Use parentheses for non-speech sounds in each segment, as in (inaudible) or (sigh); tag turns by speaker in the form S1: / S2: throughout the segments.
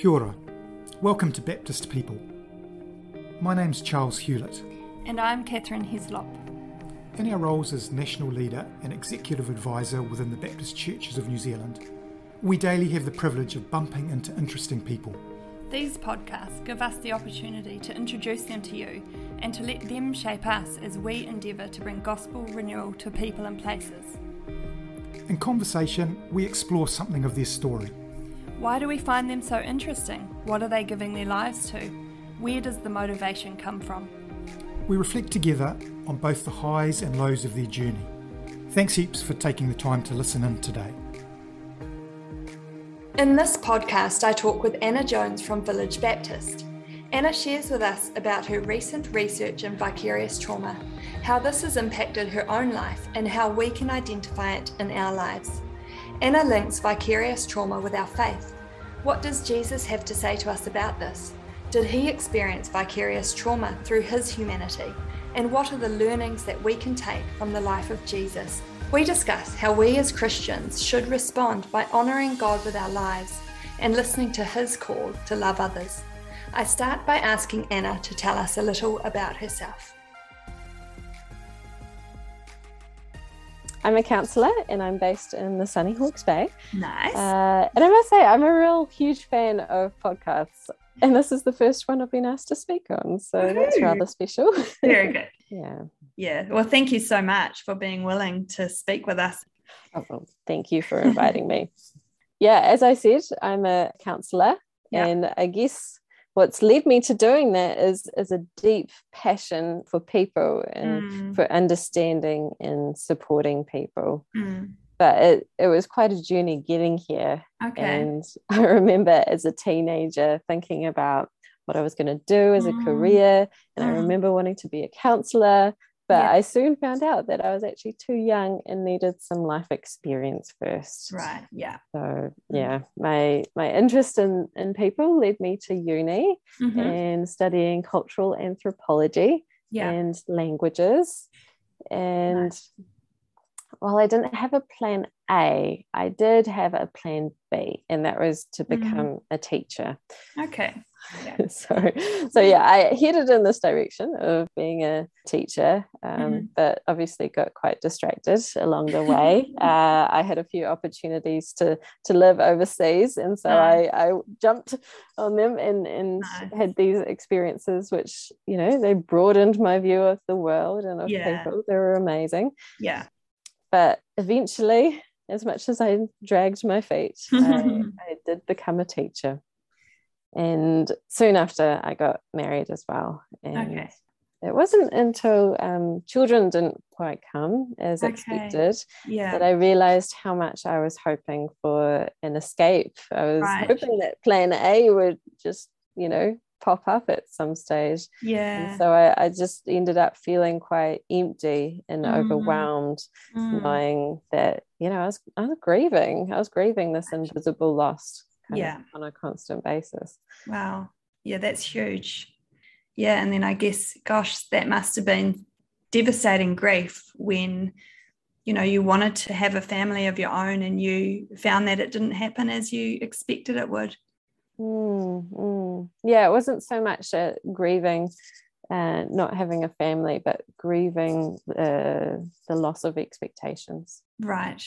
S1: Kia ora. Welcome to Baptist People. My name's Charles Hewlett.
S2: And I'm Kathryn Heslop.
S1: In our roles as National Leader and Executive Advisor within the Baptist Churches of New Zealand, we daily have the privilege of bumping into interesting people.
S2: These podcasts give us the opportunity to introduce them to you and to let them shape us as we endeavour to bring gospel renewal to people and places.
S1: In conversation, we explore something of their story
S2: why do we find them so interesting? What are they giving their lives to? Where does the motivation come from?
S1: We reflect together on both the highs and lows of their journey. Thanks heaps for taking the time to listen in today.
S2: In this podcast, I talk with Anna Jones from Village Baptist. Anna shares with us about her recent research in vicarious trauma, how this has impacted her own life, and how we can identify it in our lives. Anna links vicarious trauma with our faith. What does Jesus have to say to us about this? Did he experience vicarious trauma through his humanity? And what are the learnings that we can take from the life of Jesus? We discuss how we as Christians should respond by honouring God with our lives and listening to his call to love others. I start by asking Anna to tell us a little about herself.
S3: I'm a counsellor and I'm based in the sunny Hawke's Bay.
S2: Nice.
S3: Uh, and I must say, I'm a real huge fan of podcasts. And this is the first one I've been asked to speak on. So Woo-hoo. that's rather special. (laughs)
S2: Very good.
S3: yeah.
S2: Yeah. Well, thank you so much for being willing to speak with us.
S3: Oh, well, thank you for inviting me. (laughs) Yeah, as I said, I'm a counsellor. Yeah. And I guess what's led me to doing that is is a deep passion for people and mm. for understanding and supporting people mm. but it, it was quite a journey getting here
S2: okay.
S3: and (laughs) i remember as a teenager thinking about what i was going to do as a mm. career and i mm. remember wanting to be a counselor but yeah. I soon found out that I was actually too young and needed some life experience first.
S2: Right. Yeah.
S3: So mm. yeah, my my interest in in people led me to uni mm-hmm. and studying cultural anthropology yeah. and languages. And nice. while I didn't have a plan A, I did have a plan B, and that was to mm-hmm. become mm. a teacher.
S2: Okay.
S3: Yeah. (laughs) so so yeah i headed in this direction of being a teacher um, mm-hmm. but obviously got quite distracted along the way (laughs) uh, i had a few opportunities to to live overseas and so nice. I, I jumped on them and and nice. had these experiences which you know they broadened my view of the world and of yeah. people they were amazing
S2: yeah
S3: but eventually as much as i dragged my feet I, (laughs) I did become a teacher and soon after I got married as well. And okay. it wasn't until um, children didn't quite come as okay. expected
S2: yeah.
S3: that I realized how much I was hoping for an escape. I was right. hoping that plan A would just, you know, pop up at some stage.
S2: Yeah.
S3: And so I, I just ended up feeling quite empty and mm. overwhelmed, mm. knowing that, you know, I was I was grieving. I was grieving this invisible loss
S2: yeah.
S3: on a constant basis.
S2: Wow. Yeah that's huge. Yeah and then i guess gosh that must have been devastating grief when you know you wanted to have a family of your own and you found that it didn't happen as you expected it would.
S3: Mm, mm. yeah it wasn't so much uh, grieving uh, not having a family but grieving uh, the loss of expectations.
S2: Right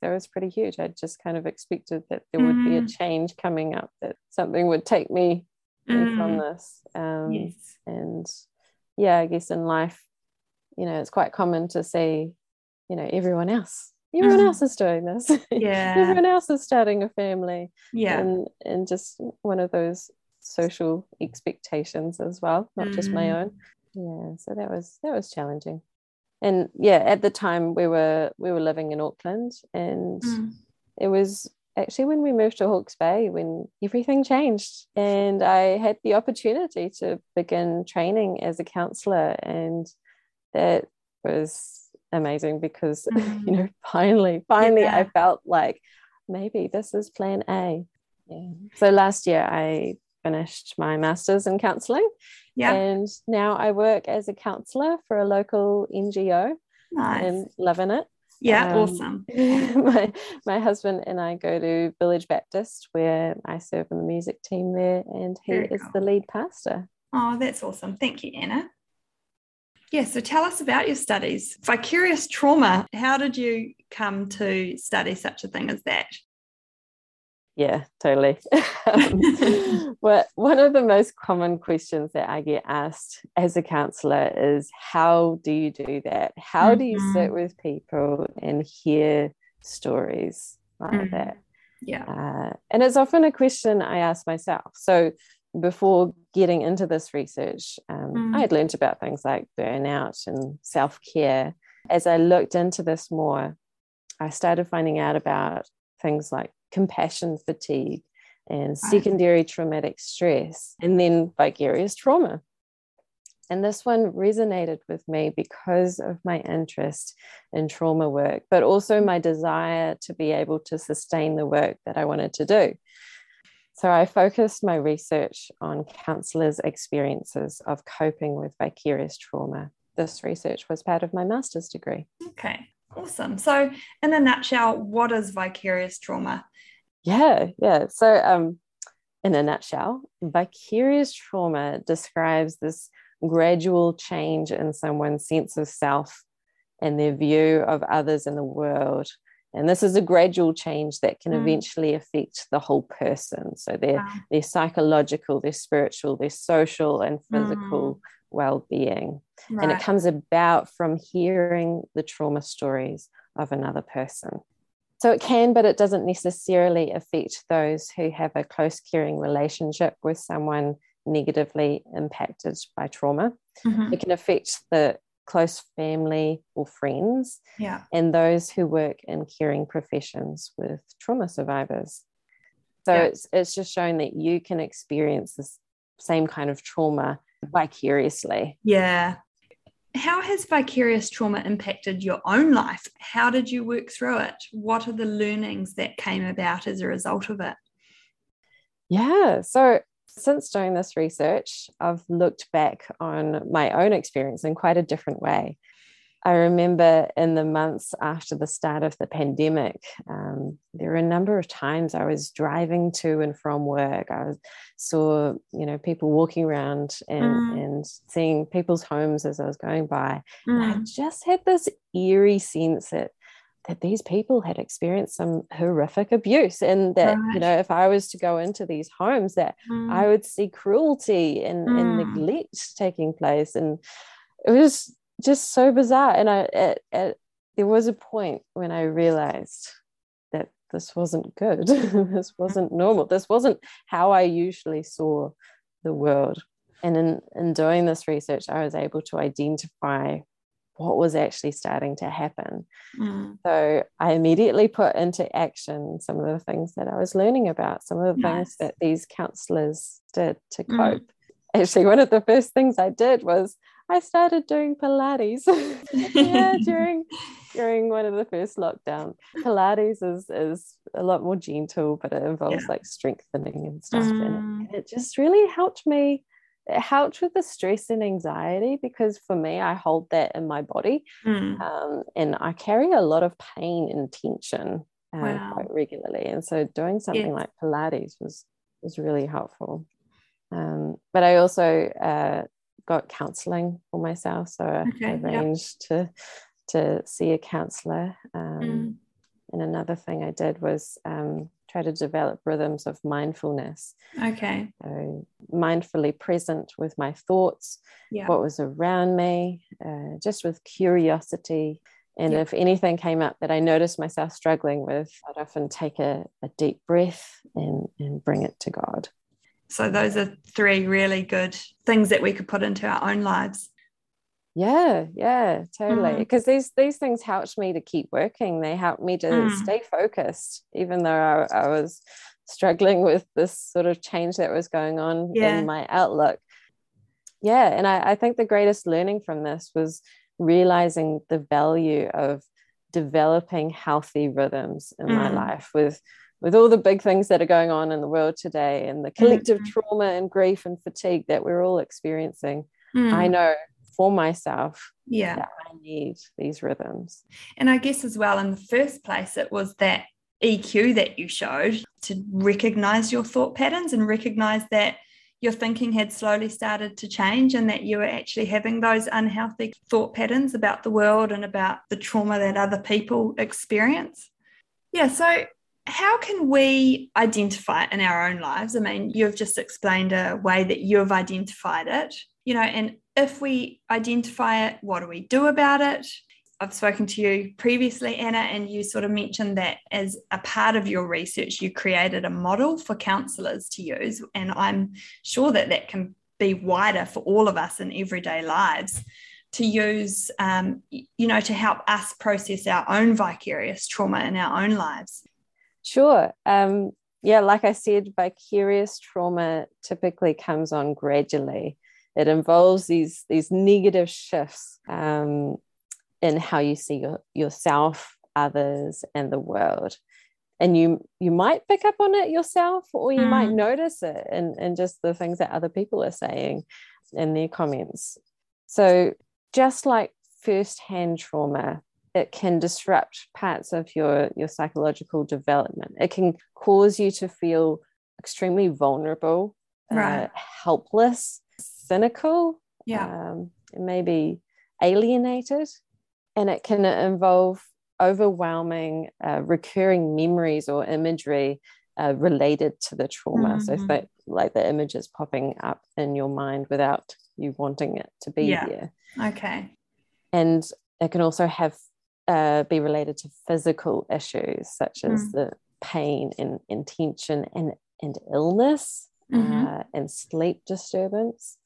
S3: that was pretty huge. I just kind of expected that there would mm. be a mm. change coming up, that something would take me mm. from this. Um,
S2: yes.
S3: And yeah, I guess in life, you know, it's quite common to see, you know, everyone else. Everyone mm. else is doing this. (laughs)
S2: Yeah.
S3: everyone else is starting a family.
S2: Yeah.
S3: And and just one of those social expectations as well, not just my mm. own. Yeah. So that was that was challenging and yeah at the time we were we were living in auckland and mm. it was actually when we moved to hawke's bay when everything changed and i had the opportunity to begin training as a counselor and that was amazing because mm. (laughs) you know finally finally yeah. i felt like maybe this is plan a yeah. so last year i finished my master's in counselling.
S2: Yeah.
S3: And now I work as a counsellor for a local NGO
S2: nice.
S3: and loving it.
S2: Yeah, um, awesome. (laughs)
S3: my my husband and I go to Village Baptist where I serve in the music team there, and he Very is cool. the lead pastor.
S2: Oh, that's awesome. Thank you, Anna. Yeah, so tell us about your studies. Vicarious trauma. How did you come to study such a thing as that?
S3: Yeah, totally. um, (laughs) well, one of the most common questions that I get asked as a counselor is how do you do that? How mm-hmm. do you sit mm-hmm. with people and hear stories like mm-hmm. that?
S2: Yeah.
S3: Uh, and it's often a question I ask myself. So before getting into this research, um, mm. I had learned about things like burnout and self care. As I looked into this more, I started finding out about things like compassion fatigue and secondary traumatic stress, and then vicarious trauma. And this one resonated with me because of my interest in trauma work, but also my desire to be able to sustain the work that I wanted to do. So I focused my research on counselors' experiences of coping with vicarious trauma. This research was part of my master's degree.
S2: Okay, awesome. So, in a nutshell, what is vicarious trauma?
S3: Yeah, yeah. So, um, in a nutshell, vicarious trauma describes this gradual change in someone's sense of self and their view of others in the world and this is a gradual change that can mm. eventually affect the whole person so their wow. their psychological their spiritual their social and physical mm. well-being right. and it comes about from hearing the trauma stories of another person so it can but it doesn't necessarily affect those who have a close caring relationship with someone negatively impacted by trauma mm-hmm. it can affect the close family or friends,
S2: yeah.
S3: and those who work in caring professions with trauma survivors. So yeah. it's it's just showing that you can experience this same kind of trauma vicariously.
S2: Yeah. How has vicarious trauma impacted your own life? How did you work through it? What are the learnings that came about as a result of it?
S3: Yeah. So since doing this research, I've looked back on my own experience in quite a different way. I remember in the months after the start of the pandemic, um, there were a number of times I was driving to and from work. I was, saw, you know, people walking around and, mm. and seeing people's homes as I was going by. Mm. I just had this eerie sense that that these people had experienced some horrific abuse and that right. you know if i was to go into these homes that mm. i would see cruelty and, mm. and neglect taking place and it was just so bizarre and i at, at, there was a point when i realized that this wasn't good (laughs) this wasn't normal this wasn't how i usually saw the world and in, in doing this research i was able to identify what was actually starting to happen. Mm. So I immediately put into action some of the things that I was learning about, some of the nice. things that these counselors did to mm. cope. Mm. Actually, one of the first things I did was I started doing Pilates. (laughs) yeah, during (laughs) during one of the first lockdown. Pilates is is a lot more gentle, but it involves yeah. like strengthening and stuff. Mm. And it just really helped me it helped with the stress and anxiety because for me, I hold that in my body mm. um, and I carry a lot of pain and tension uh, wow. quite regularly. And so doing something like Pilates was was really helpful. Um, but I also uh, got counseling for myself, so okay, I arranged yep. to to see a counselor. Um, mm. And another thing I did was um, try to develop rhythms of mindfulness.
S2: Okay.
S3: So mindfully present with my thoughts, yeah. what was around me, uh, just with curiosity. And yeah. if anything came up that I noticed myself struggling with, I'd often take a, a deep breath and, and bring it to God.
S2: So, those are three really good things that we could put into our own lives
S3: yeah yeah totally because mm. these these things helped me to keep working they helped me to mm. stay focused even though I, I, was struggling with this sort of change that was going on yeah. in my outlook yeah and I, I think the greatest learning from this was realizing the value of developing healthy rhythms in mm. my life with with all the big things that are going on in the world today and the collective mm. trauma and grief and fatigue that we're all experiencing i mm. know for myself
S2: yeah
S3: that I need these rhythms.
S2: And I guess as well, in the first place, it was that EQ that you showed to recognize your thought patterns and recognize that your thinking had slowly started to change and that you were actually having those unhealthy thought patterns about the world and about the trauma that other people experience. Yeah, so how can we identify it in our own lives? I mean, you've just explained a way that you've identified it, you know, and if we identify it, what do we do about it? I've spoken to you previously, Anna, and you sort of mentioned that as a part of your research, you created a model for counsellors to use. And I'm sure that that can be wider for all of us in everyday lives to use, um, you know, to help us process our own vicarious trauma in our own lives.
S3: Sure. Um, yeah, like I said, vicarious trauma typically comes on gradually. It involves these these negative shifts um, in how you see your, yourself, others, and the world. And you you might pick up on it yourself, or you mm. might notice it and and just the things that other people are saying in their comments. So just like first-hand trauma, it can disrupt parts of your your psychological development. It can cause you to feel extremely vulnerable, uh, right. uh, helpless, cynical,
S2: yeah,
S3: um, maybe alienated and it can involve overwhelming uh, recurring memories or imagery uh, related to the trauma. Mm-hmm. So, that, like the images popping up in your mind without you wanting it to be yeah. there.
S2: Okay.
S3: And it can also have uh, be related to physical issues such as mm. the pain and, and tension and, and illness mm-hmm. Uh, and sleep disturbance.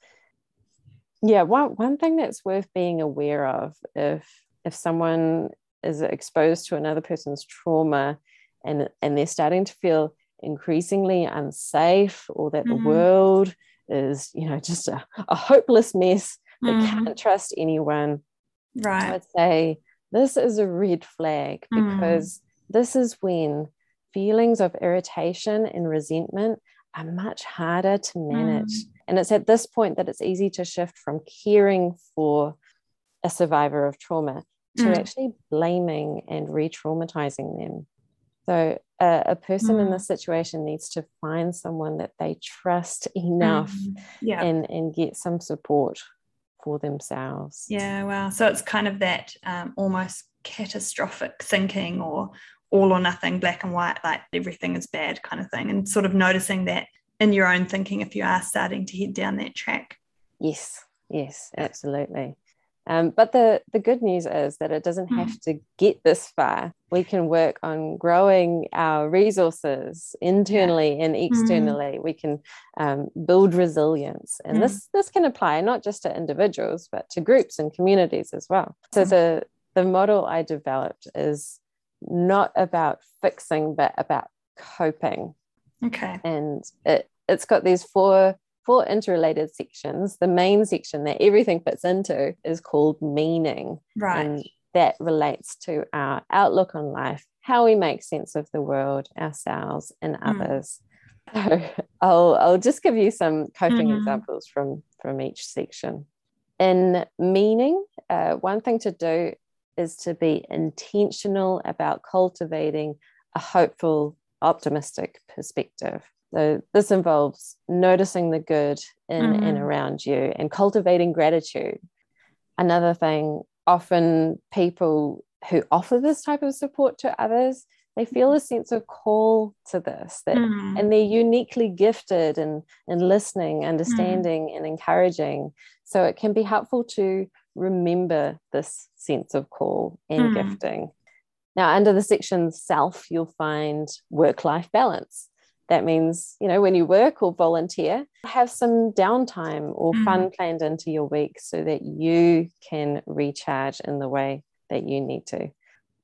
S3: Yeah, one, one thing that's worth being aware of if if someone is exposed to another person's trauma and and they're starting to feel increasingly unsafe or that mm-hmm. the world is you know just a, a hopeless mess they mm-hmm. can't trust anyone
S2: right
S3: i'd say this is a red flag mm. because mm. this is when feelings of irritation and resentment are much harder to manage mm. and it's at this point that it's easy to shift from caring for a survivor of trauma to mm. actually blaming and re traumatizing them. So, uh, a person mm. in this situation needs to find someone that they trust enough mm.
S2: yeah.
S3: and, and get some support for themselves.
S2: Yeah, wow. So, it's kind of that um, almost catastrophic thinking or all or nothing, black and white, like everything is bad kind of thing, and sort of noticing that in your own thinking if you are starting to head down that track.
S3: Yes, yes, absolutely. Um, but the, the good news is that it doesn't have mm. to get this far. We can work on growing our resources internally yeah. and hmm. externally. Mm. We can um, build resilience. And mm. this, this can apply not just to individuals, but to groups and communities as well. So hmm. the, the model I developed is not about fixing, but about coping.
S2: Okay.
S3: And it, it's got these four four interrelated sections. The main section that everything fits into is called meaning.
S2: Right.
S3: And that relates to our outlook on life, how we make sense of the world, ourselves, and mm. others. (laughs) So I'll, I'll just give you some coping mm-hmm. examples from, from each section. In meaning, uh, one thing to do is to be intentional about cultivating a hopeful, optimistic perspective. So this involves noticing the good in mm-hmm. and around you and cultivating gratitude. Another thing, often people who offer this type of support to others, they feel a sense of call to this that, mm-hmm. and they're uniquely gifted in, in listening, understanding, mm-hmm. and encouraging. So it can be helpful to remember this sense of call and mm. gifting. Now, under the section self, you'll find work life balance that means you know when you work or volunteer have some downtime or mm. fun planned into your week so that you can recharge in the way that you need to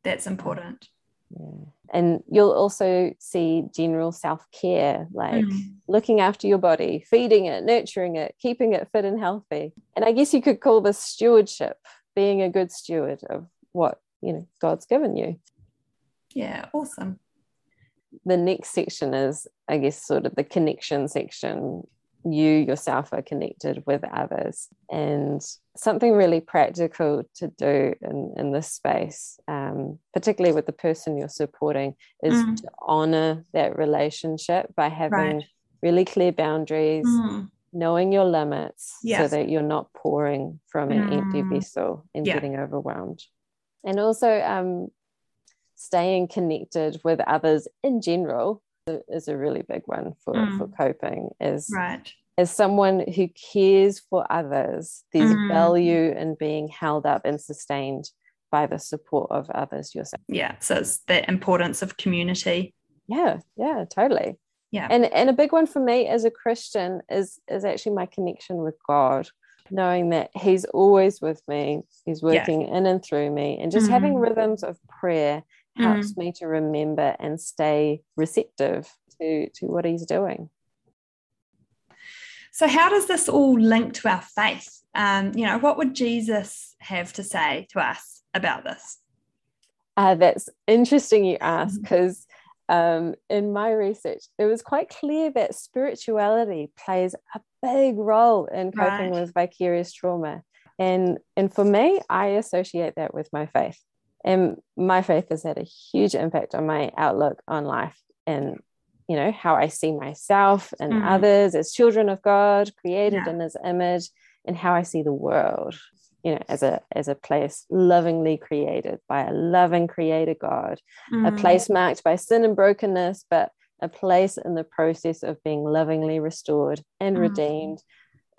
S2: that's important
S3: yeah. and you'll also see general self-care like mm. looking after your body feeding it nurturing it keeping it fit and healthy and i guess you could call this stewardship being a good steward of what you know god's given you
S2: yeah awesome
S3: the next section is, I guess, sort of the connection section. you yourself are connected with others. And something really practical to do in, in this space, um, particularly with the person you're supporting, is mm. to honor that relationship by having right. really clear boundaries. Mm. Knowing your limits yes. so that you're not pouring from an mm. empty vessel and yeah. getting overwhelmed. And also um, staying connected with others in general is a really big one for, mm. for coping is
S2: right
S3: as someone who cares for others there's mm. value in being held up and sustained by the support of others yourself
S2: yeah so it's the importance of community
S3: yeah yeah totally
S2: yeah
S3: and and a big one for me as a christian is is actually my connection with god knowing that he's always with me he's working yeah. in and through me and just mm. having rhythms of prayer helps mm. me to remember and stay receptive to to what he's doing
S2: so how does this all link to our faith um, you know what would jesus have to say to us about this
S3: uh, that's interesting you ask because mm-hmm. um, in my research it was quite clear that spirituality plays a big role in coping right. with vicarious trauma and and for me i associate that with my faith and my faith has had a huge impact on my outlook on life and you know how i see myself and mm. others as children of god created yeah. in his image and how i see the world you know as a as a place lovingly created by a loving creator god mm. a place marked by sin and brokenness but a place in the process of being lovingly restored and mm. redeemed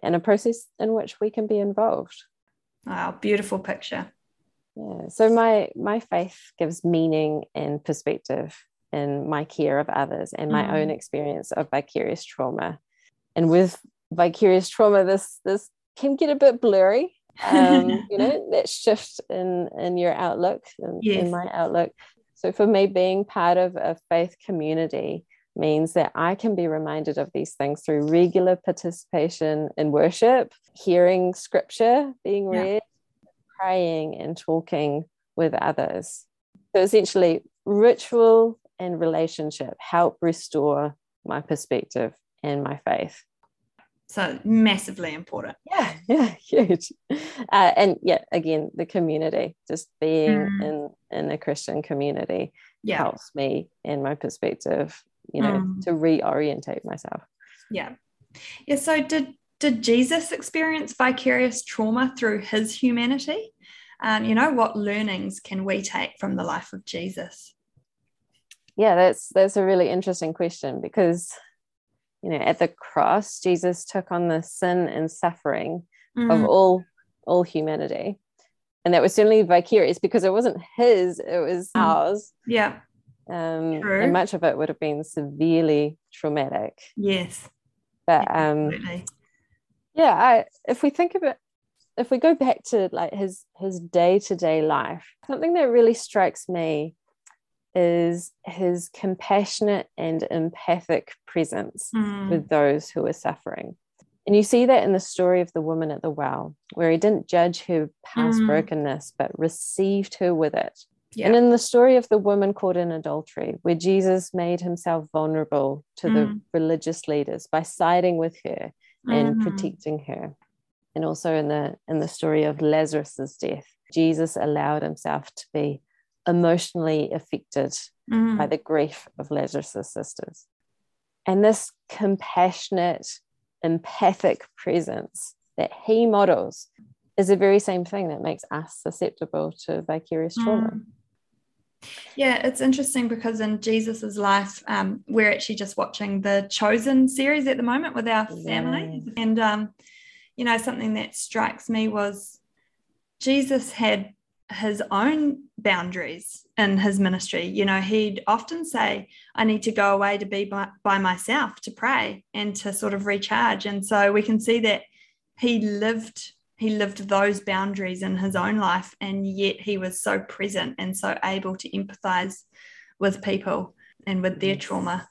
S3: and a process in which we can be involved
S2: wow beautiful picture
S3: yeah so my my faith gives meaning and perspective in my care of others and my mm. own experience of vicarious trauma and with vicarious trauma this this can get a bit blurry um, (laughs) you know that shift in in your outlook in, yes. in my outlook so for me being part of a faith community means that I can be reminded of these things through regular participation in worship, hearing scripture being read. Praying, and talking with others. So essentially, ritual and relationship help restore my perspective and my faith.
S2: So massively important.
S3: Yeah, (laughs) yeah, huge. Uh, and yeah, again, the community, just being mm. in in a Christian community yeah. helps me in my perspective, you know, mm. to reorientate myself.
S2: Yeah. Yeah. So did did Jesus experience vicarious trauma through his humanity? Um, you know, what learnings can we take from the life of Jesus?
S3: yeah that's that's a really interesting question because you know at the cross jesus took on the sin and suffering mm. of all all humanity and that was certainly vicarious because it wasn't his it was mm. ours
S2: yeah
S3: um True. and much of it would have been severely traumatic
S2: yes
S3: but um Absolutely. Yeah i if we think of it if we go back to like his his day-to-day life something that really strikes me is his compassionate and empathic presence mm. with those who are suffering. And you see that in the story of the woman at the well, where he didn't judge her past mm. brokenness, but received her with it. Yeah. And in the story of the woman caught in adultery, where Jesus made himself vulnerable to mm. the religious leaders by siding with her and mm. protecting her. And also in the in the story of Lazarus's death, Jesus allowed himself to be emotionally affected mm. by the grief of Lazarus's sisters. And this compassionate, empathic presence that he models is the very same thing that makes us susceptible to vicarious trauma. Mm.
S2: Yeah, it's interesting because in Jesus's life, um, we're actually just watching the Chosen series at the moment with our family. Yeah. And, um, you know, something that strikes me was Jesus had his own boundaries in his ministry. You know, he'd often say, I need to go away to be by, by, myself to pray and to sort of recharge. And so we can see that he lived he lived those boundaries in his own life and yet he was so present and so able to empathize with people and with their trauma.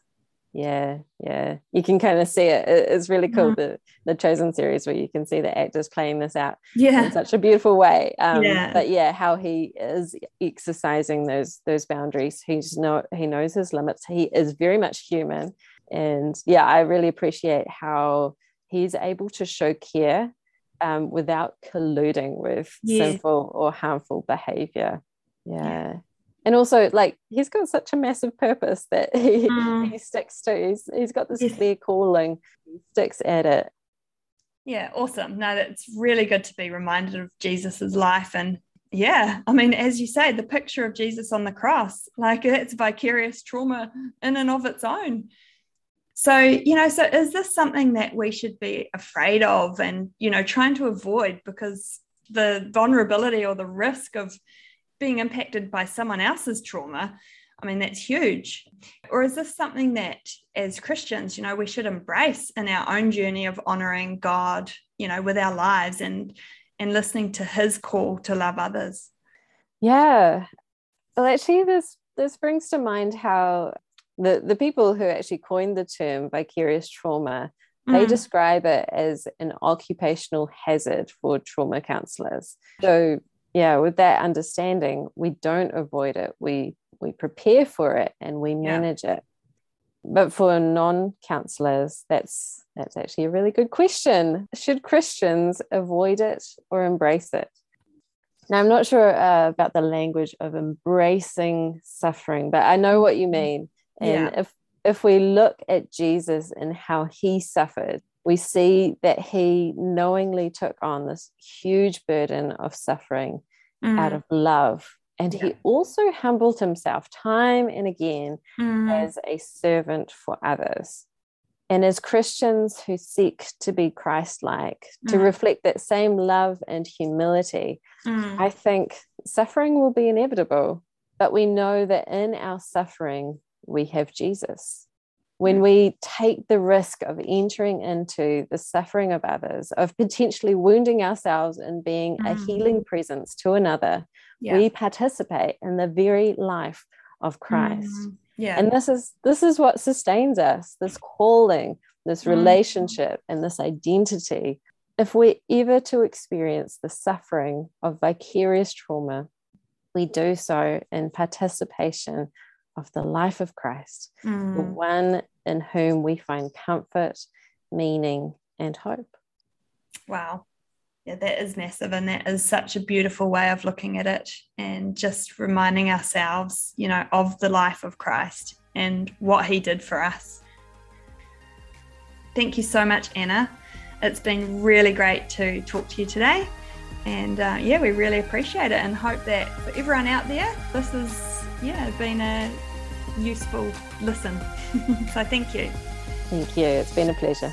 S3: Yeah yeah. You can kind of see it it's really cool mm. the the chosen series where you can see the actors playing this out
S2: yeah.
S3: in such a beautiful way. Um yeah. but yeah how he is exercising those those boundaries he's no he knows his limits. He is very much human. And yeah i really appreciate how he's able to show care um, without colluding with yeah. sinful or harmful behavior. Yeah. yeah. And also, like, he's got such a massive purpose that he, mm. he sticks to. He's, he's got this yes. clear calling, he sticks at it.
S2: Yeah, awesome. No, that's really good to be reminded of Jesus's life. And yeah, I mean, as you say, the picture of Jesus on the cross, like, it's vicarious trauma in and of its own. So, you know, so is this something that we should be afraid of and, you know, trying to avoid because the vulnerability or the risk of being impacted by someone else's trauma, I mean, that's huge. Or is this something that as Christians, you know, we should embrace in our own journey of honoring God, you know, with our lives and and listening to his call to love others?
S3: Yeah. Well, actually, this this brings to mind how the, the people who actually coined the term vicarious trauma they mm. describe it as an occupational hazard for trauma counselors so yeah with that understanding we don't avoid it we we prepare for it and we manage yeah. it but for non-counselors that's that's actually a really good question should christians avoid it or embrace it now i'm not sure uh, about the language of embracing suffering but i know what you mm. mean and yeah. if if we look at Jesus and how he suffered, we see that he knowingly took on this huge burden of suffering mm. out of love. And yeah. he also humbled himself time and again mm. as a servant for others. And as Christians who seek to be Christ like, mm. to reflect that same love and humility, mm. I think suffering will be inevitable. But we know that in our suffering, we have Jesus. When we take the risk of entering into the suffering of others, of potentially wounding ourselves and being mm. a healing presence to another, yeah. we participate in the very life of Christ. Mm. Yeah. And this is this is what sustains us, this calling, this mm. relationship, and this identity. If we're ever to experience the suffering of vicarious trauma, we do so in participation of the life of Christ, mm. the one in whom we find comfort, meaning, and hope.
S2: Wow. Yeah, that is massive. And that is such a beautiful way of looking at it and just reminding ourselves, you know, of the life of Christ and what he did for us. Thank you so much, Anna. It's been really great to talk to you today. And uh, yeah, we really appreciate it and hope that for everyone out there, this is yeah, been a useful listen. (laughs) so thank you.
S3: Thank you. It's been a pleasure.